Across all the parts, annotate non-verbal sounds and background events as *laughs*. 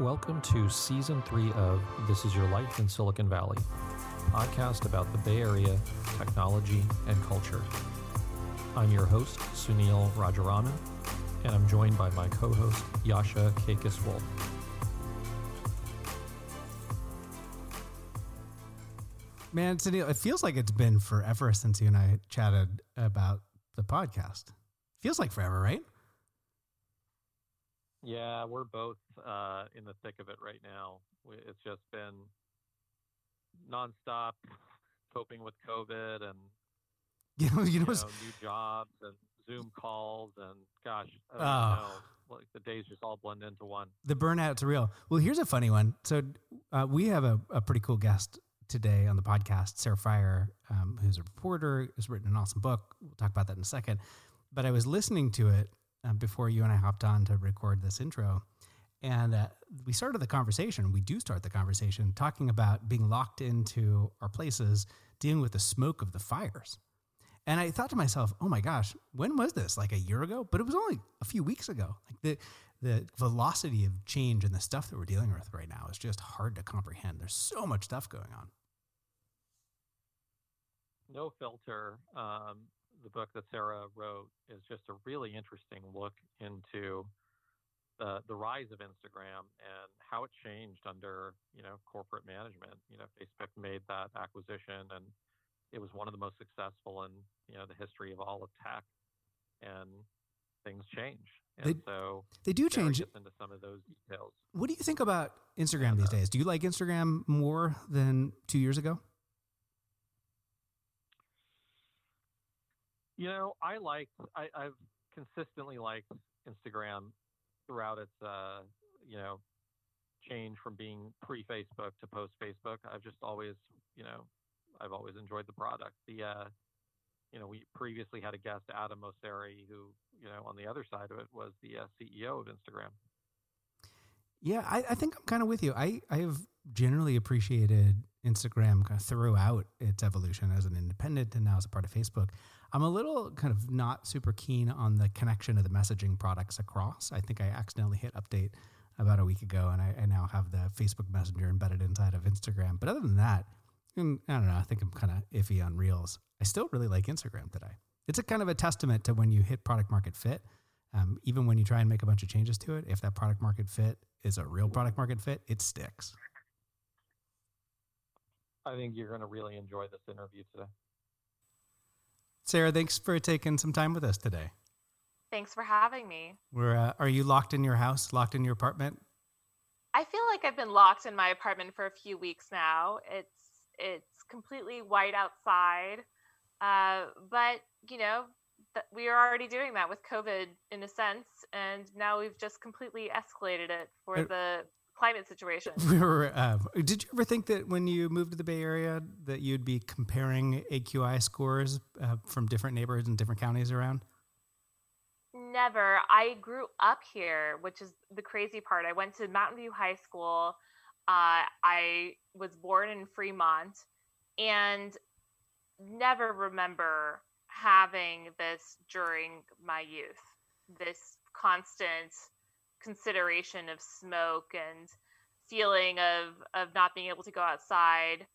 Welcome to season three of This Is Your Life in Silicon Valley, podcast about the Bay Area, technology, and culture. I'm your host, Sunil Rajaraman, and I'm joined by my co host, Yasha Kakis Wolf. Man, Sunil, it feels like it's been forever since you and I chatted about the podcast. Feels like forever, right? Yeah, we're both uh, in the thick of it right now. It's just been nonstop coping with COVID and *laughs* you know, you know, new jobs and Zoom calls and gosh, I don't Oh. know, like the days just all blend into one. the burnout's real. Well, here's a funny one. So uh, we have a, a pretty cool guest today on the podcast, Sarah Frier, um, who's a reporter, has written an awesome book. We'll talk about that in a second. But I was listening to it uh, before you and I hopped on to record this intro. And uh, we started the conversation. We do start the conversation talking about being locked into our places, dealing with the smoke of the fires. And I thought to myself, oh my gosh, when was this? Like a year ago? But it was only a few weeks ago. Like the the velocity of change and the stuff that we're dealing with right now is just hard to comprehend. There's so much stuff going on. No Filter, um, the book that Sarah wrote, is just a really interesting look into the the rise of Instagram and how it changed under you know corporate management. You know, Facebook made that acquisition, and it was one of the most successful in you know the history of all of tech. And things change, and They- so They do Sarah change. into some of those details. What do you think about Instagram these days? Do you like Instagram more than two years ago? You know, I liked, I, I've consistently liked Instagram throughout its, uh, you know, change from being pre Facebook to post Facebook. I've just always, you know, I've always enjoyed the product. The, uh, you know, we previously had a guest, Adam Mosseri, who, you know, on the other side of it was the uh, CEO of Instagram. Yeah, I, I think I'm kind of with you. I, I have generally appreciated Instagram kind of throughout its evolution as an independent and now as a part of Facebook. I'm a little kind of not super keen on the connection of the messaging products across. I think I accidentally hit update about a week ago and I, I now have the Facebook Messenger embedded inside of Instagram. But other than that, mm, I don't know. I think I'm kind of iffy on Reels. I still really like Instagram today. It's a kind of a testament to when you hit product market fit. Um, even when you try and make a bunch of changes to it, if that product market fit is a real product market fit, it sticks. I think you're going to really enjoy this interview today. Sarah, thanks for taking some time with us today. Thanks for having me. We're, uh, are you locked in your house, locked in your apartment? I feel like I've been locked in my apartment for a few weeks now. It's it's completely white outside, uh, but you know th- we are already doing that with COVID in a sense, and now we've just completely escalated it for the climate situation. *laughs* We were, uh, did you ever think that when you moved to the Bay Area that you'd be comparing AQI scores uh, from different neighborhoods and different counties around? Never. I grew up here, which is the crazy part. I went to Mountain View High School. Uh, I was born in Fremont and never remember having this during my youth. This constant consideration of smoke and feeling of of not being able to go outside.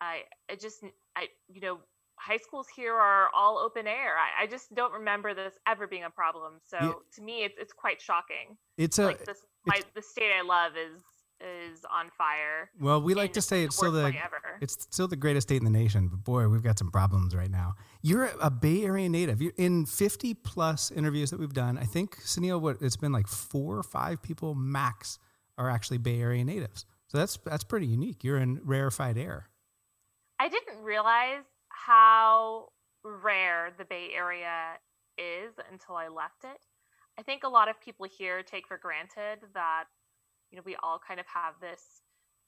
I I just I you know high schools here are all open air. I, I just don't remember this ever being a problem. So Yeah. to me, it's it's quite shocking. It's a, like this, my the state I love is is on fire. well, we like to say it's still the, ever. It's still the greatest state in the nation, but boy, we've got some problems right now. You're a Bay Area native. You're in 50 plus interviews that we've done. I think Sunil, what it's been like four or five people max are actually Bay Area natives. So that's that's pretty unique. You're in rarefied air. I didn't realize how rare the Bay Area is until I left it. I think a lot of people here take for granted that you know we all kind of have this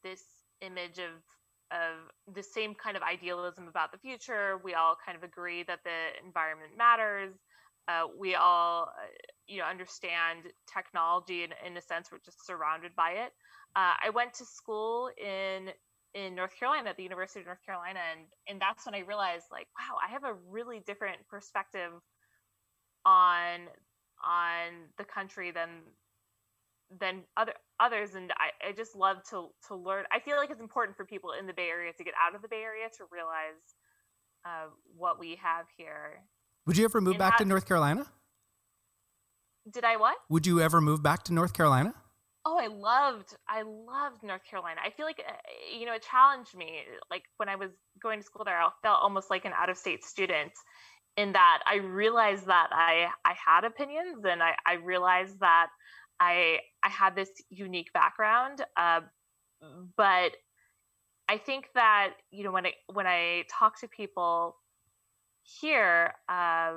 this image of of the same kind of idealism about the future. We all kind of agree that the environment matters. Uh, we all uh, you know understand technology in, in a sense we're just surrounded by it. Uh, I went to school in in North Carolina at the University of North Carolina, and and that's when I realized like, wow, I have a really different perspective on on the country than than other others and I, I just love to to learn i feel like it's important for people in the bay area to get out of the bay area to realize uh, what we have here. Would you ever move back to north carolina? Did i what? Would you ever move back to north carolina? Oh i loved i loved north carolina. I feel like uh, you know it challenged me like when i was going to school there i felt almost like an out of state student in that i realized that i i had opinions and i i realized that I I had this unique background, uh, but I think that you know when I when I talk to people here uh,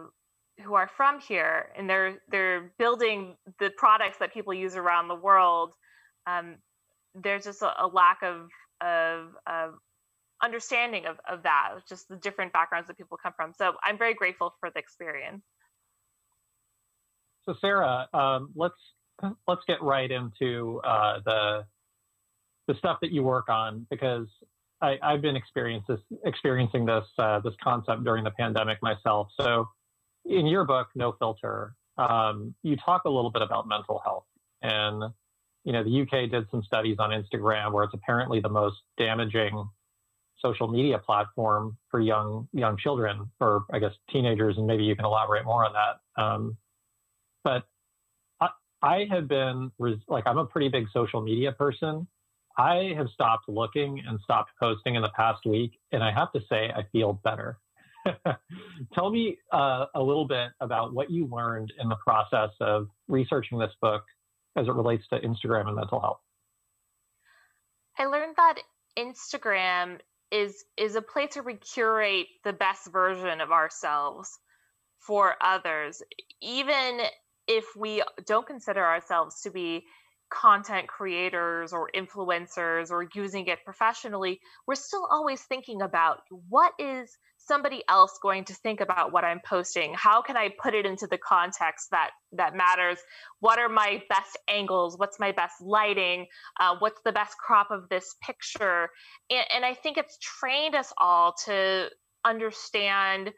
who are from here and they're they're building the products that people use around the world, um, there's just a, a lack of of, of understanding of, of that, just the different backgrounds that people come from. So I'm very grateful for the experience. So Sarah, um, let's let's get right into uh, the the stuff that you work on because I, have been experiencing this, uh, this concept during the pandemic myself. So, in your book, No Filter, um, you talk a little bit about mental health, and you know the UK did some studies on Instagram where it's apparently the most damaging social media platform for young young children, or I guess teenagers, and maybe you can elaborate more on that. Um, but I have been like, I'm a pretty big social media person. I have stopped looking and stopped posting in the past week, and I have to say, I feel better. *laughs* Tell me uh, a little bit about what you learned in the process of researching this book as it relates to Instagram and mental health. I learned that Instagram is is a place where we curate the best version of ourselves for others, even if we don't consider ourselves to be content creators or influencers or using it professionally, we're still always thinking about what is somebody else going to think about what I'm posting? How can I put it into the context that that matters? What are my best angles? What's my best lighting? Uh, what's the best crop of this picture? And, and I think it's trained us all to understand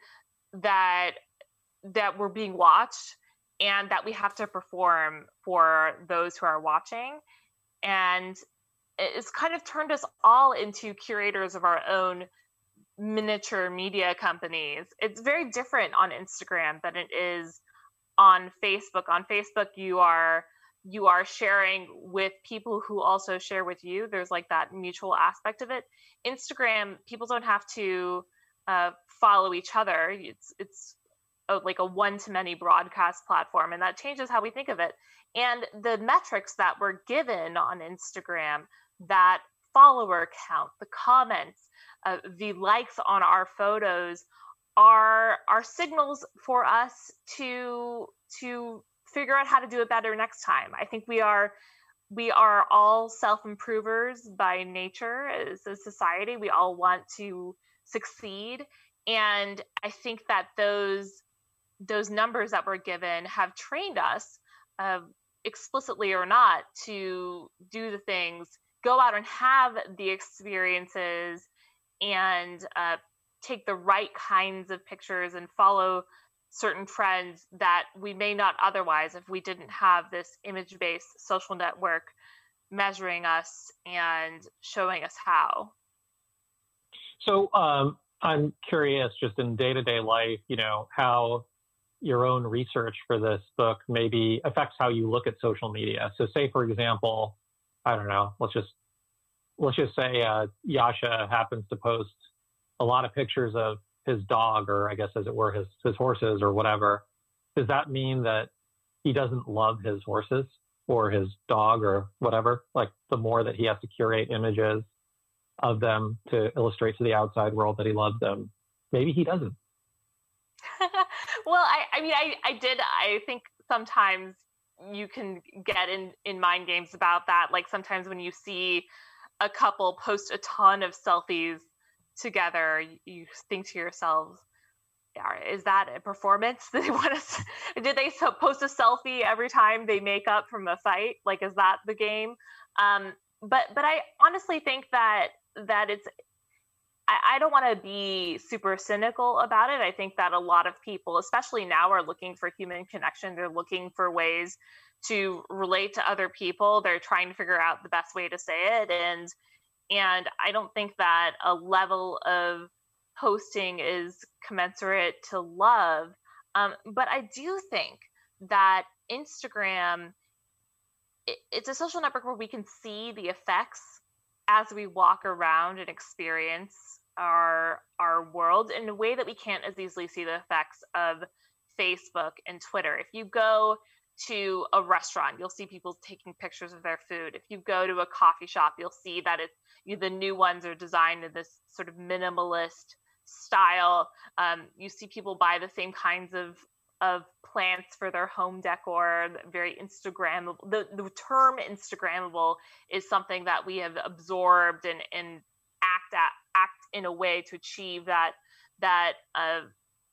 that that we're being watched and that we have to perform for those who are watching. And it's kind of turned us all into curators of our own miniature media companies. It's very different on Instagram than it is on Facebook. On Facebook, you are you are sharing with people who also share with you. There's like that mutual aspect of it. Instagram, people don't have to uh, follow each other. It's it's like a one to many broadcast platform and that changes how we think of it. And the metrics that were given on instagram that follower count the comments uh, the likes on our photos are are signals for us to to figure out how to do it better next time. I think we are we are all self improvers by nature as a society. We all want to succeed. And i think that those those numbers that were given have trained us, uh, explicitly or not, to do the things, go out and have the experiences, and uh, take the right kinds of pictures and follow certain trends that we may not otherwise if we didn't have this image based social network measuring us and showing us how. So um, I'm curious, just in day to day life, you know, how your own research for this book maybe affects how you look at social media. So, say for example, I don't know, let's just let's just say uh, Jascha happens to post a lot of pictures of his dog, or I guess as it were, his his horses or whatever. Does that mean that he doesn't love his horses or his dog or whatever? Like the more that he has to curate images of them to illustrate to the outside world that he loves them, maybe he doesn't. *laughs* well, I, I mean, I, I did. I think sometimes you can get in in mind games about that. Like sometimes when you see a couple post a ton of selfies together, you think to yourselves, is that a performance? *laughs* They want to? Did they post a selfie every time they make up from a fight? Like, is that the game? Um, but but I honestly think that that it's I, I don't want to be super cynical about it. I think that a lot of people, especially now, are looking for human connection. They're looking for ways to relate to other people. They're trying to figure out the best way to say it, and and I don't think that a level of posting is commensurate to love. Um, but I do think that Instagram it, it's a social network where we can see the effects as we walk around and experience our our world in a way that we can't as easily see the effects of Facebook and Twitter. If you go to a restaurant, you'll see people taking pictures of their food. If you go to a coffee shop, you'll see that it's you, the new ones are designed in this sort of minimalist style. Um, you see people buy the same kinds of of plants for their home decor, very Instagrammable. The, the term Instagrammable is something that we have absorbed and, and act at, in a way to achieve that that uh,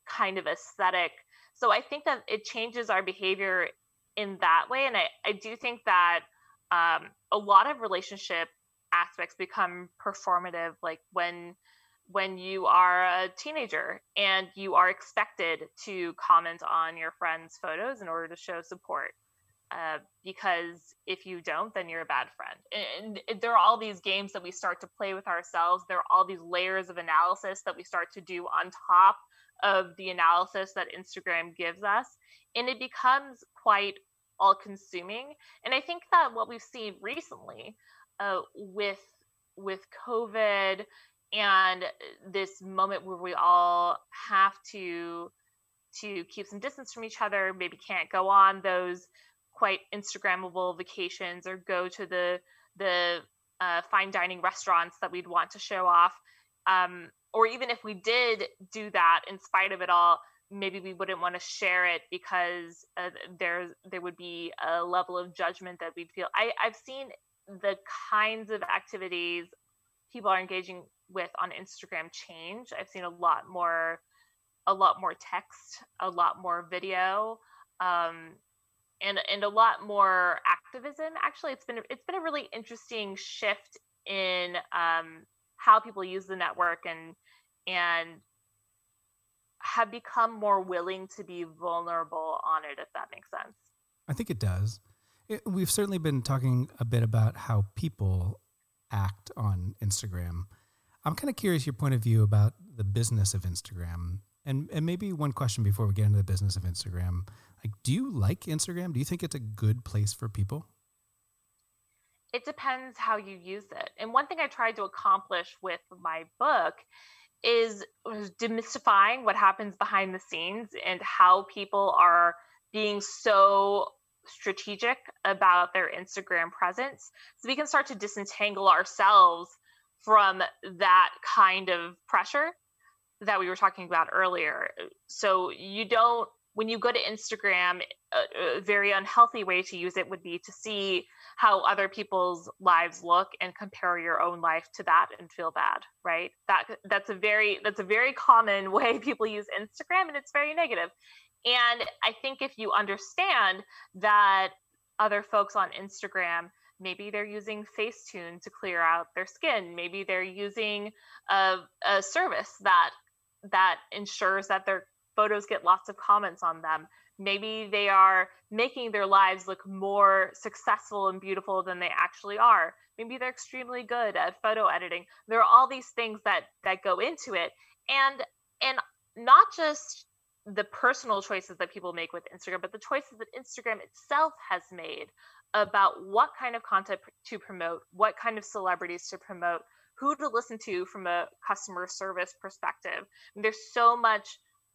kind of aesthetic. So I think that it changes our behavior in that way, and I, I do think that um, a lot of relationship aspects become performative, like when when you are a teenager and you are expected to comment on your friends' photos in order to show support. Uh, because if you don't, then you're a bad friend. And there are all these games that we start to play with ourselves. There are all these layers of analysis that we start to do on top of the analysis that Instagram gives us. And it becomes quite all consuming. And I think that what we've seen recently uh, with with COVID and this moment where we all have to to keep some distance from each other maybe can't go on those quite instagrammable vacations or go to the the uh, fine dining restaurants that we'd want to show off. Um, or even if we did do that in spite of it all maybe we wouldn't want to share it because uh, there there would be a level of judgment that we'd feel. I, i've seen the kinds of activities people are engaging with on Instagram change. I've seen a lot more a lot more text, a lot more video, um, and and a lot more activism. Actually, it's been it's been a really interesting shift in um, how people use the network and and have become more willing to be vulnerable on it. If that makes sense. I think it does. It, we've certainly been talking a bit about how people act on Instagram. I'm kind of curious your point of view about the business of Instagram. And and maybe one question before we get into the business of Instagram. Like do you like Instagram? Do you think it's a good place for people? It depends how you use it. And one thing I tried to accomplish with my book is demystifying what happens behind the scenes and how people are being so strategic about their Instagram presence so we can start to disentangle ourselves from that kind of pressure that we were talking about earlier. So you don't when you go to Instagram, a, a, very unhealthy way to use it would be to see how other people's lives look and compare your own life to that and feel bad, right? That that's a very that's a very common *laughs* way people use Instagram and it's very negative. And I think if you understand that other folks on Instagram, maybe they're using Facetune to clear out their skin, maybe they're using a, a service that that ensures that their photos get lots of comments on them. Maybe they are making their lives look more successful and beautiful than they actually are. Maybe they're extremely good at photo editing. There are all these things that that go into it. And and not just the personal choices that people make with Instagram, but the choices that Instagram itself has made about what kind of content to promote, what kind of celebrities to promote, who to listen to from a customer service perspective. And there's so much,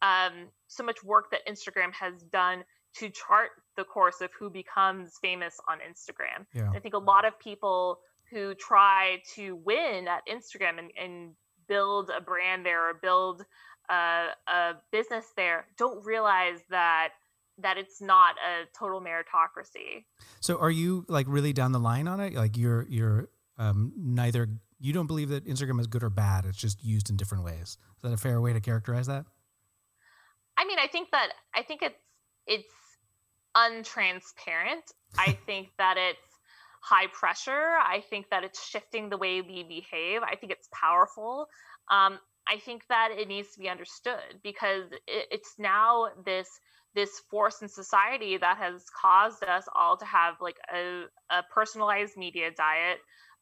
um, so much work that Instagram has done to chart the course of who becomes famous on Instagram. Yeah. I think a lot of people who try to win at Instagram and, and build a brand there or build a, a business there don't realize that that it's not a total meritocracy. So are you like really down the line on it? Like you're you're um, neither you don't believe that Instagram is good or bad. It's just used in different ways. Is that a fair way to characterize that? I mean, I think that I think it's it's untransparent. I *laughs* think that it's high pressure. I think that it's shifting the way we behave. I think it's powerful. Um, I think that it needs to be understood because it, it's now this this force in society that has caused us all to have like a, a personalized media diet,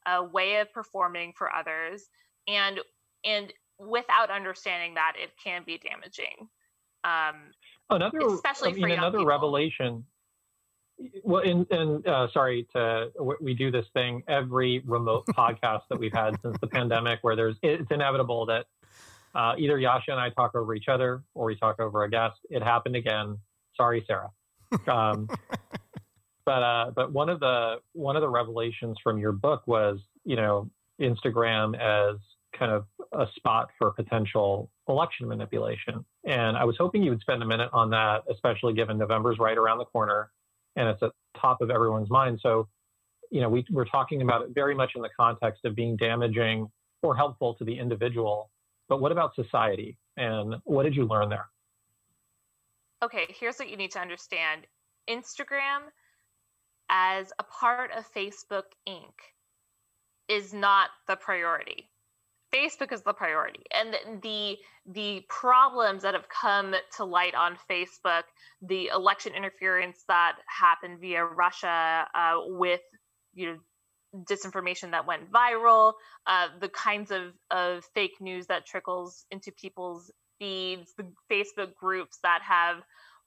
a way of performing for others, and and without understanding that it can be damaging. Um, another, especially I mean, for another people. revelation. Well, and, and uh, sorry to we do this thing every remote *laughs* podcast that we've had since the pandemic, where there's it's inevitable that uh, either Jascha and I talk over each other or we talk over a guest. It happened again. Sorry, Sarah. Um, *laughs* but uh, but one of the one of the revelations from your book was you know Instagram as kind of a spot for potential election manipulation. And I was hoping you would spend a minute on that, especially given November's right around the corner and it's at top of everyone's mind. So, you know, we, we're talking about it very much in the context of being damaging or helpful to the individual. But what about society? And what did you learn there? Okay, here's what you need to understand Instagram, as a part of Facebook Inc., is not the priority. Facebook is the priority, and the the problems that have come to light on Facebook, the election interference that happened via Russia uh, with you know disinformation that went viral, uh, the kinds of, of fake news that trickles into people's feeds, the Facebook groups that have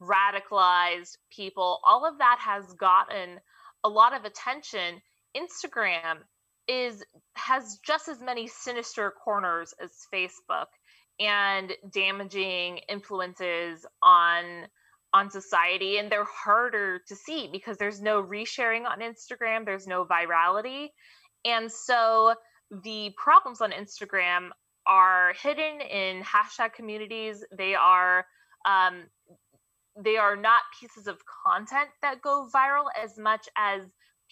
radicalized people, all of that has gotten a lot of attention. Instagram is has just as many sinister corners as Facebook and damaging influences on on society and they're harder to see because there's no resharing on Instagram, there's no virality. And so the problems on Instagram are hidden in hashtag communities. They are um, they are not pieces of content that go viral as much as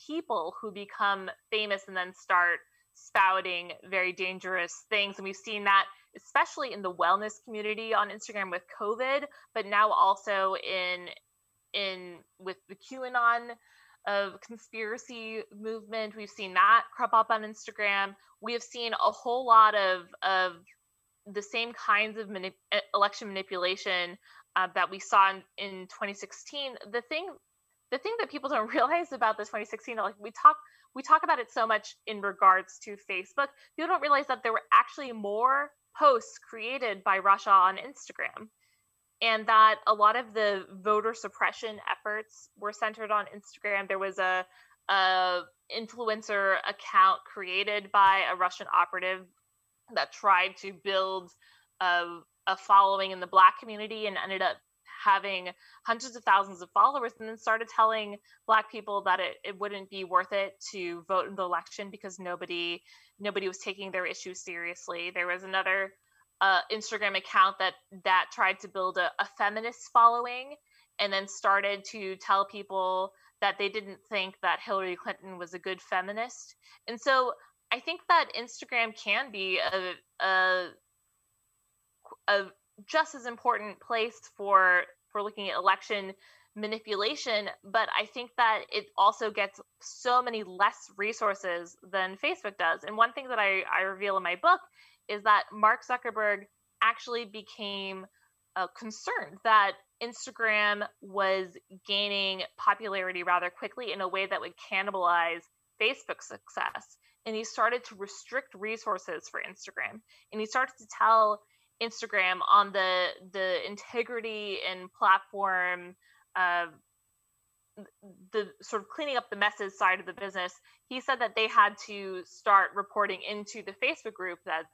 people who become famous and then start spouting very dangerous things. And we've seen that especially in the wellness community on Instagram with COVID, but now also in in with the QAnon of conspiracy movement. We've seen that crop up on Instagram. We have seen a whole lot of of the same kinds of manip- election manipulation uh, that we saw in, in 2016. The thing the thing that people don't *laughs* realize about the 2016 like we talk we talk about it so much in regards to facebook people don't realize that there were actually more posts created by russia on instagram. And that a lot of the voter suppression efforts were centered on instagram. There was a, a influencer account created by a russian operative that tried to build a, a following in the black community and ended up having hundreds of thousands of followers and then started telling black people that it, it wouldn't be worth it to vote in the election because nobody nobody was taking their issues seriously. There was another uh, instagram account that that tried to build a, a feminist following and then started to tell people that they didn't think that hillary clinton was a good feminist. And so i think that instagram can be a, a a just as important place for for looking at election manipulation but i think that it also gets so many less resources than facebook does. And one thing that i, I reveal in my book is that mark zuckerberg actually became uh, concerned that instagram was gaining popularity rather quickly in a way that would cannibalize facebook's success. And he started to restrict resources for instagram. And he started to tell Instagram on the the integrity and platform uh, the sort of cleaning up the messes side of the business, he said that they had to start reporting into the Facebook group that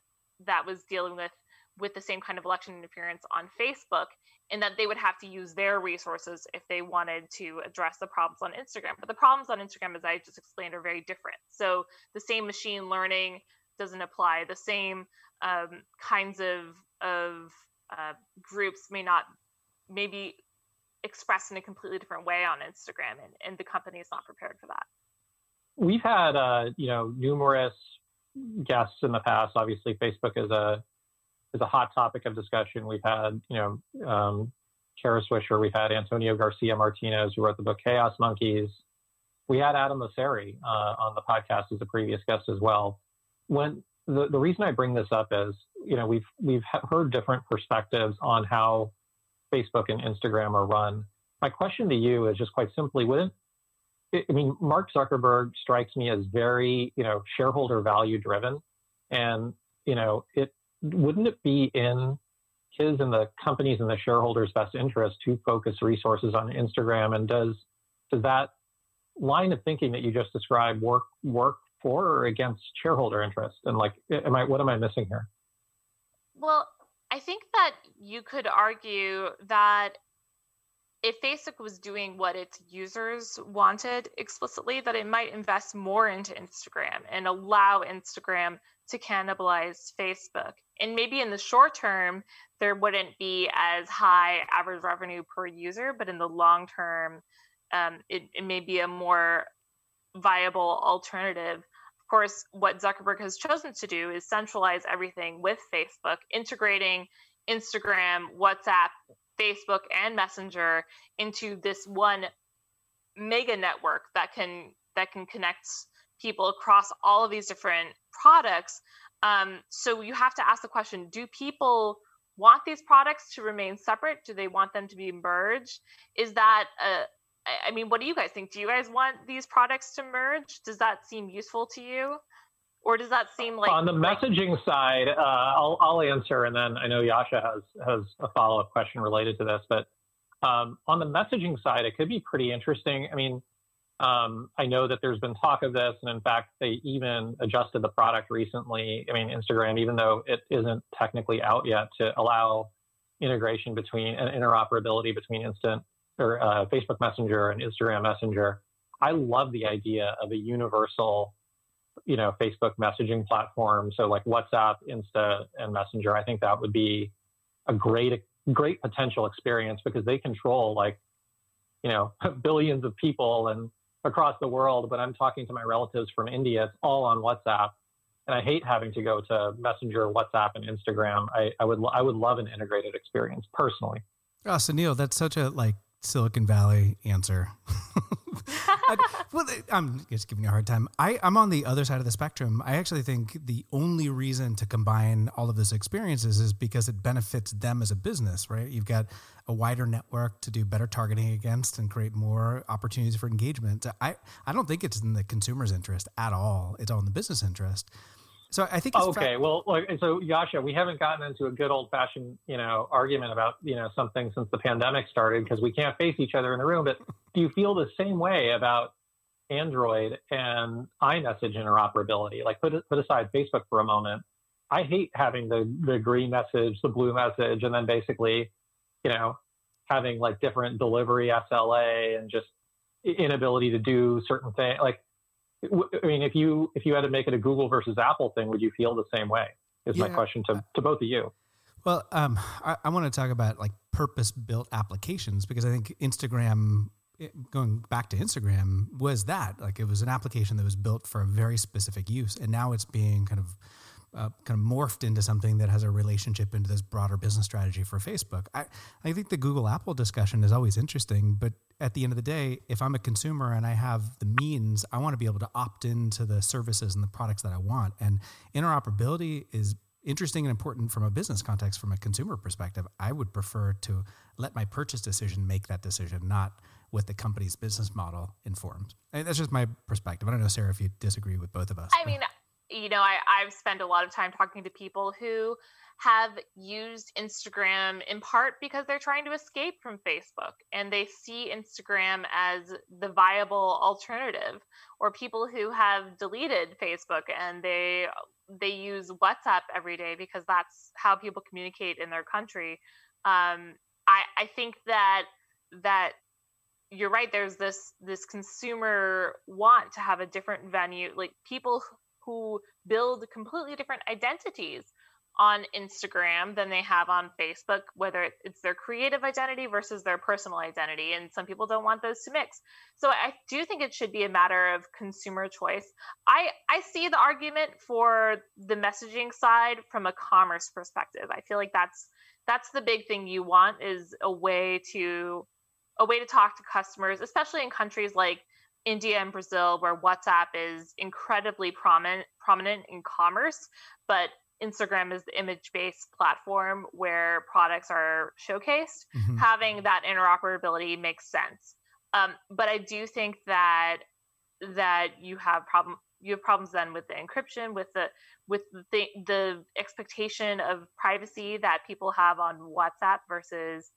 that was dealing with with the same kind of election interference on Facebook, and that they would have to use their resources if they wanted to address the problems on Instagram. But the problems on Instagram, as I just explained, are very different. So the same machine learning doesn't apply. The same um, kinds of of uh, groups may not maybe expressed in a completely different way on Instagram, and, and the company is not prepared for that. We've had uh, you know numerous guests in the past. Obviously, Facebook is a is a hot topic of discussion. We've had you know um, Kara Swisher, we've had Antonio Garcia Martinez, who wrote the book Chaos Monkeys. We had Adam Mosseri uh, on the podcast as a previous guest as well. When the, the reason I bring this up is, you know, we've we've heard different perspectives on how Facebook and Instagram are run. My question to you is just quite simply, wouldn't I mean Mark Zuckerberg strikes me as very, you know, shareholder value driven, and you know, it wouldn't it be in his and the companies and the shareholders' best interest to focus resources on Instagram? And does does that line of thinking that you just described work work for or against shareholder interest? And like, am I what am I missing here? Well, I think that you could argue that if Facebook was doing what its users wanted explicitly, that it might invest more into Instagram and allow Instagram to cannibalize Facebook. And maybe in the short term, there wouldn't be as high average revenue per user, but in the long term, um, it, it may be a more viable alternative. Of course, what Zuckerberg has chosen to do is centralize everything with Facebook, integrating Instagram, WhatsApp, Facebook, and Messenger into this one mega network that can that can connect people across all of these different products. Um, so you have to ask the question: Do people want these products to remain separate? Do they want them to be merged? Is that a I mean, what do you guys think? Do you guys want these products to merge? Does that seem useful to you? Or does that seem like on the messaging side? Uh, I'll, I'll answer, and then I know Jascha has has a follow up question related to this. But um, on the messaging side, it could be pretty interesting. I mean, um, I know that there's been talk of this, and in fact, they even adjusted the product recently. I mean, Instagram, even though it isn't technically out yet, to allow integration between and interoperability between instant or uh, Facebook Messenger and Instagram Messenger. I love the idea of a universal, you know, Facebook messaging platform. So like WhatsApp, Insta, and Messenger. I think that would be a great, great potential experience because they control like, you know, *laughs* billions of people and across the world. But I'm talking to my relatives from India. It's all on WhatsApp, and I hate having to go to Messenger, WhatsApp, and Instagram. I, I would, I would love an integrated experience personally. Oh, Sunil, that's such a like Silicon Valley answer. *laughs* I, well, I'm just giving you a hard time. I, I'm on the other side of the spectrum. I actually think the only reason to combine all of those experiences is because it benefits them as a business, right? You've got a wider network to do better targeting against and create more opportunities for engagement. I, I don't think it's in the consumer's interest at all. It's all in the business interest. So I think. Oh, okay. Fa- well, so Jascha, we haven't gotten into a good old fashioned, you know, argument about you know something since the pandemic started because we can't face each other in the room. But *laughs* do you feel the same way about Android and iMessage interoperability? Like, put put aside Facebook for a moment. I hate having the the green message, the blue message, and then basically, you know, having like different delivery SLA and just inability to do certain things. Like I mean, if you if you had to make it a Google versus Apple thing, would you feel the same way? Is yeah. my question to, to both of you. Well, um, I, I want to talk about like purpose built applications because I think Instagram, going back to Instagram, was that like it was an application that was built for a very specific use, and now it's being kind of uh, kind of morphed into something that has a relationship into this broader business strategy for Facebook. I, I think the Google Apple discussion is always interesting, but at the end of the day, if I'm a consumer and I have the means, I want to be able to opt into the services and the products that I want. And interoperability is interesting and important from a business context, from a consumer perspective. I would prefer to let my purchase decision make that decision, not what the company's business model informs. And that's just my perspective. I don't know, Sarah, if you disagree with both of us. I mean, you know, I, I've spent a lot of time talking to people who have used Instagram in part because they're trying to escape from Facebook and they see Instagram as the viable alternative or people who have deleted Facebook and they they use WhatsApp every day because that's how people communicate in their country. Um, I, I think that that you're right there's this this consumer want to have a different venue like people who build completely different identities on Instagram than they have on Facebook, whether it's their creative identity versus their personal identity. And some people don't want those to mix. So I do think it should be a matter of consumer choice. I, I see the argument for the messaging side from a commerce perspective. I feel like that's that's the big thing you want is a way to a way to talk to customers, especially in countries like India and Brazil, where WhatsApp is incredibly prominent prominent in commerce, but Instagram is the image based platform where products are showcased. Mm-hmm. Having that interoperability makes sense. Um, but I do think that that you have problem you have problems then with the encryption, with the with the the expectation of privacy that people have on WhatsApp versus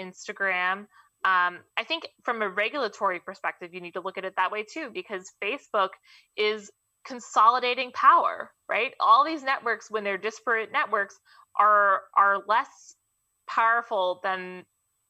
Instagram. Um, I think from a regulatory perspective, you need to look at it that way too, because Facebook is consolidating power, right? All these networks, when they're disparate networks, are are less powerful than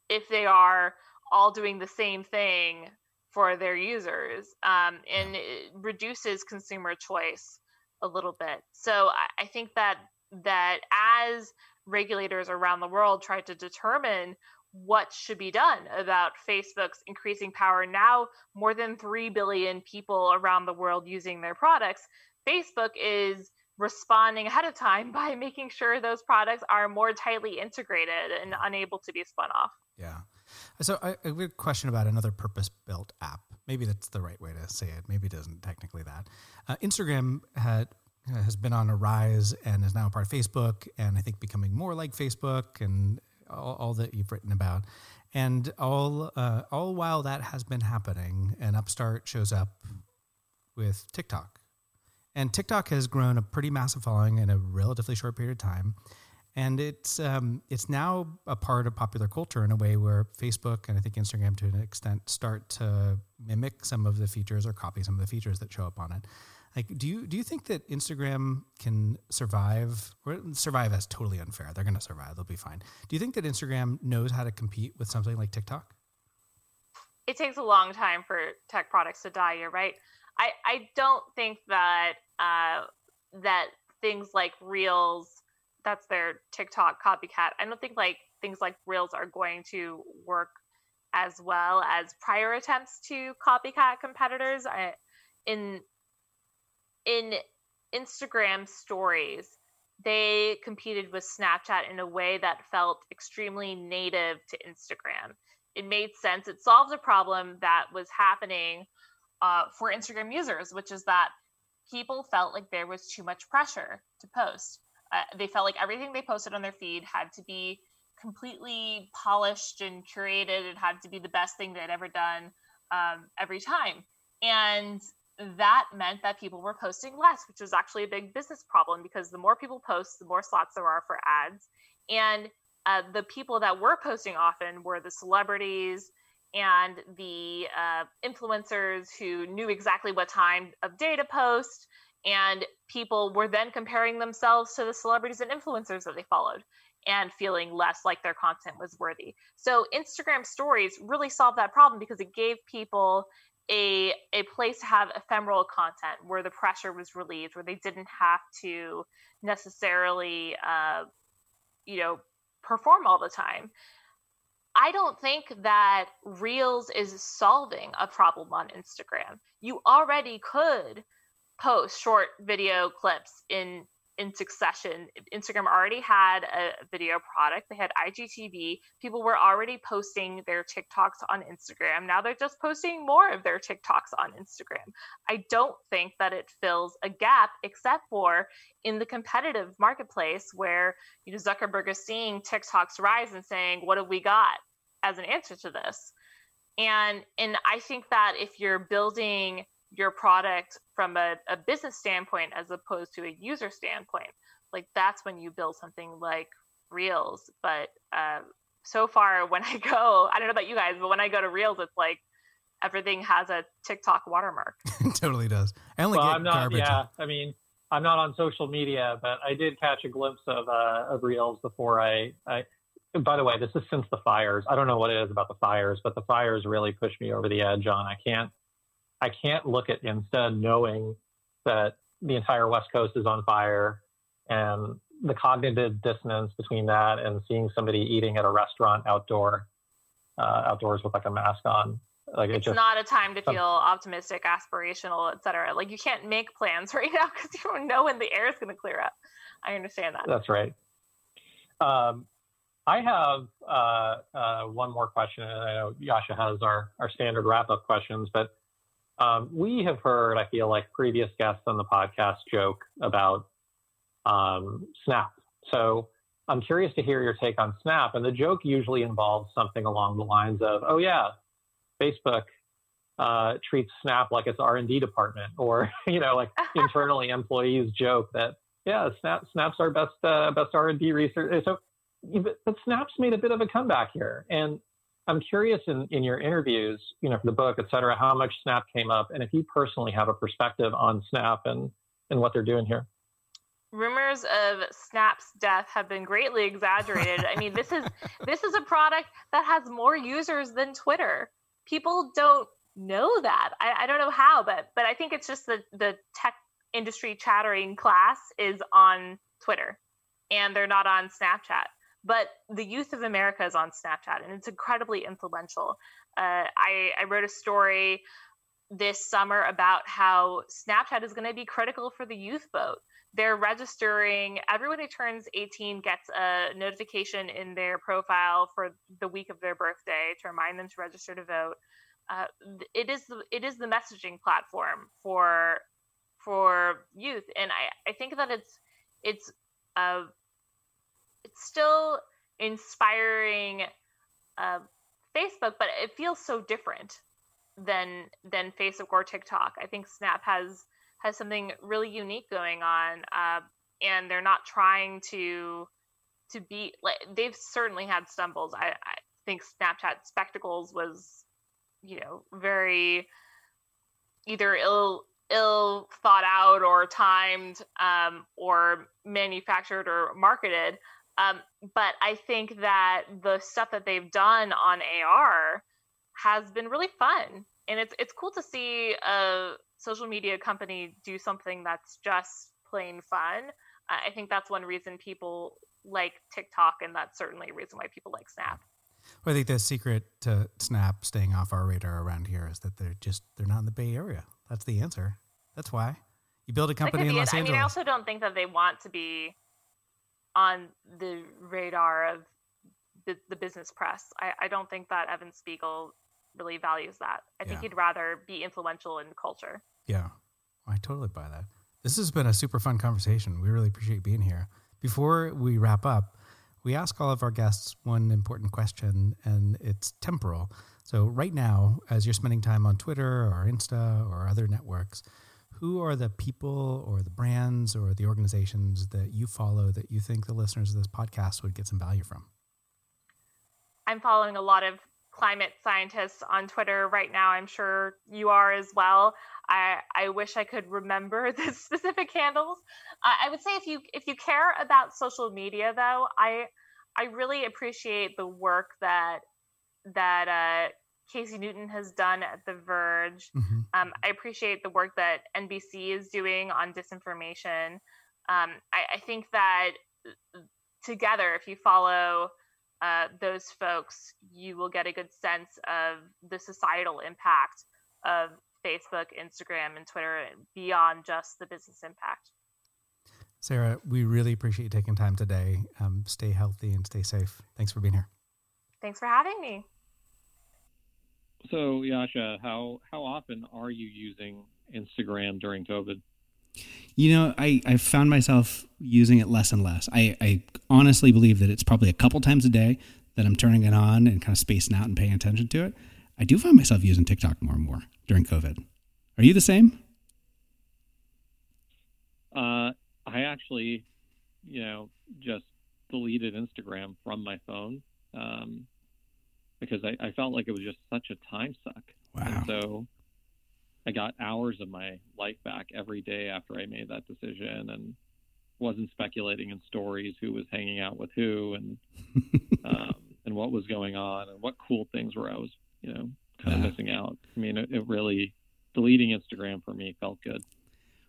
if they are all doing the same thing for their users, um, and it reduces consumer choice a little bit. So I, I think that that as regulators around the world try to determine what should be done about Facebook's increasing power. Now, more than 3 billion people around the world using their products. Facebook is responding ahead of time *laughs* by making sure those products are more tightly integrated and unable to be spun off. Yeah. So I, I have a question about another purpose-built app. Maybe that's the right way to say it. Maybe it isn't technically that. Uh, Instagram had has been on a rise and is now part of Facebook, and I think becoming more like Facebook and all, all that you've written about. And all uh, all while that has been happening, an upstart shows up with TikTok, and TikTok has grown a pretty massive following in a relatively short period of time, and it's um, it's now a part of popular culture in a way where Facebook and I think Instagram to an extent start to mimic some of the features or copy some of the features that show up on it. Like, do you do you think that Instagram can survive? Or survive as totally unfair. They're going to survive. They'll be fine. Do you think that Instagram knows how to compete with something like TikTok? It takes a long time for tech products to die. You're right. I I don't think that uh, that things like Reels, that's their TikTok copycat. I don't think like things like Reels are going to work as well as prior attempts to copycat competitors. I, in in Instagram stories, they competed with Snapchat in a way that felt extremely native to Instagram. It made sense. It solved a problem that was happening uh, for Instagram users, which is that people felt like there was too much pressure to post. Uh, they felt like everything they posted on their feed had to be completely polished and curated. It had to be the best thing they'd ever done um, every time. And that meant that people were posting less, which was actually a big business problem because the more people post, the more slots there are for ads. And uh, the people that were posting often were the celebrities and the uh, influencers who knew exactly what time of day to post. And people were then comparing themselves to the celebrities and influencers that they followed and feeling less like their content was worthy. So Instagram stories really solved that problem because it gave people a a place to have ephemeral content where the pressure was relieved, where they didn't have to necessarily, uh, you know, perform all the time. I don't think that Reels is solving a problem on Instagram. You already could post short video clips in in succession. Instagram already had a video product. They had IGTV. People were already posting their TikToks on Instagram. Now they're just posting more of their TikToks on Instagram. I don't think that it fills a gap except for in the competitive marketplace where you know Zuckerberg is seeing TikToks rise and saying, "What have we got as an answer to this?" And and I think that if you're building your product from a, a business standpoint as opposed to a user standpoint. Like that's when you build something like reels. But uh, so far *laughs* when i go i don't know about you guys but when i go to reels it's like everything has a tiktok watermark. *laughs* It totally does. I only well, get i'm not garbage yeah i mean i'm not on social media but i did catch a glimpse of uh, of reels before i i by the way, this is since the fires. I don't know what it is about the fires, but the fires really pushed me over the edge on I can't I can't look at Insta knowing that the entire West Coast is on fire and the cognitive dissonance between that and seeing somebody eating at a restaurant outdoor, uh, outdoors with like a mask on. Like it's it just, not a time to feel optimistic, aspirational, etc. Like you can't make plans *laughs* right now because you don't know when the air is going to clear up. I understand that. That's right. Um, I have uh, uh, one more question, and I know Jascha has our, our standard wrap up questions, but Um, we have heard, I feel like, previous guests on the podcast joke about um, Snap. So I'm curious to hear your take on Snap. And the joke usually involves something along the lines of, "Oh yeah, Facebook uh, treats Snap like its R&D department," *laughs* or you know, like *laughs* internally employees joke that, "Yeah, Snap Snap's our best uh, best R&D research." So, but Snap's made a bit of a comeback here, and I'm curious in, in your interviews, you know, for the book, et cetera, how much Snap came up, and if you personally have a perspective on Snap and and what they're doing here. Rumors of Snap's death have been greatly exaggerated. I mean, this is *laughs* this is a product that has more users than Twitter. People don't know that. I, I don't know how, but but I think it's just the the tech industry chattering class is on Twitter, and they're not on Snapchat but the youth of America is on Snapchat and it's incredibly influential. Uh, I, I wrote a story this summer about how Snapchat is going to be critical for the youth vote. They're registering, everyone who turns 18 gets a notification in their profile for the week of their birthday to remind them to register to vote. Uh, it is the it is the messaging platform for for youth, and I, I think that it's it's uh, it's still inspiring uh, Facebook, but it feels so different than than Facebook or TikTok. I think Snap has has something really unique going on, uh, and they're not trying to to be like they've certainly had stumbles. I, I think Snapchat Spectacles was, you know, very either ill ill thought out or timed um, or manufactured or marketed um, but I think that the stuff that they've done on AR has been really fun, and it's it's cool to see a social media company do something that's just plain fun. I think that's one reason people like TikTok, and that's certainly a reason why people like Snap. Well, I think the secret to Snap staying off our radar around here is that they're just they're not in the Bay Area. That's the answer. That's why you build a company in Los it. Angeles. I mean, I also don't think that they want to be on the radar of the, the business press. I, I don't think that Evan Spiegel really values that. I think yeah. he'd rather be influential in culture. Yeah, I totally buy that. This has been a super fun conversation. We really appreciate being here. Before we wrap up, we ask all of our guests one important question, and it's temporal. So, right now, as you're spending time on Twitter or Insta or other networks, who are the people or the brands or the organizations that you follow that you think the listeners of this podcast would get some value from? I'm following a lot of climate scientists on Twitter right now. I'm sure you are as well. I, I wish I could remember *laughs* the specific handles. Uh, I would say if you if you care about social media though, I I really appreciate the work that that uh, Casey Newton has done at The Verge. Mm-hmm. Um, I appreciate the work that NBC is doing on disinformation. Um, I, I, think that together, if you follow uh, those folks, you will get a good sense of the societal impact of Facebook, Instagram, and Twitter beyond just the business impact. Sarah, we really appreciate you taking time today. Um, stay healthy and stay safe. Thanks for being here. Thanks for having me. So, Jascha, how how often are you using Instagram during COVID? You know, I, I found myself using it less and less. I, I honestly believe that it's probably a couple times a day that I'm turning it on and kind of spacing out and paying attention to it. I do find myself using TikTok more and more during COVID. Are you the same? Uh, I actually, you know, just deleted Instagram from my phone. Um, because I, I felt like it was just such a time suck. Wow. And so I got hours of my life back every day after I made that decision and wasn't speculating in stories who was hanging out with who and *laughs* um, and what was going on and what cool things were I was you know kind of missing out. I mean, it, it really deleting Instagram for me felt good.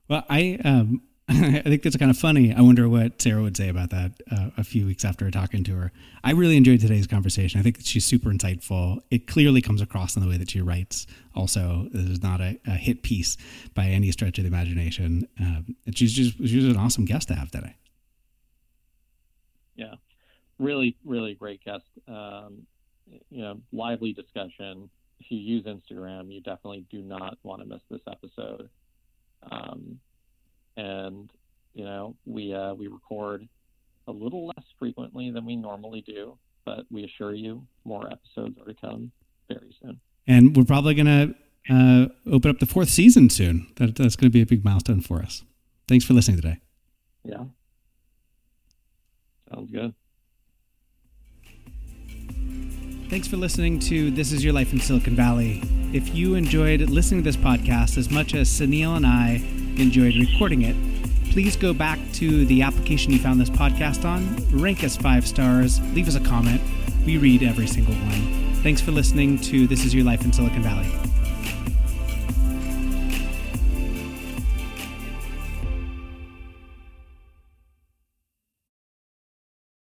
Well, I um, *laughs* I think that's kind of funny. I wonder what Sarah would say about that uh, a few weeks after talking to her. I really enjoyed today's conversation. I think she's super insightful. It clearly comes across in the way that she writes. Also, this is not a, a hit piece by any stretch of the imagination. Um, and she's just she's an awesome guest to have today. Yeah, really, really great guest. Um, you know, lively discussion. if you use Instagram, you definitely do not want to miss this episode. Um, and you know, we uh, we record a little less frequently than we normally do, but we assure you more episodes are to come very soon. And we're probably going to uh, open up the fourth season soon. That, that's going to be a big milestone for us. Thanks for listening today. Yeah. Sounds good. Thanks for listening to This Is Your Life in Silicon Valley. If you enjoyed listening to this podcast as much as Sunil and I enjoyed recording it, please go back to the application you found this podcast on, rank us five stars, leave us a comment. We read every single one. Thanks for listening to This Is Your Life in Silicon Valley.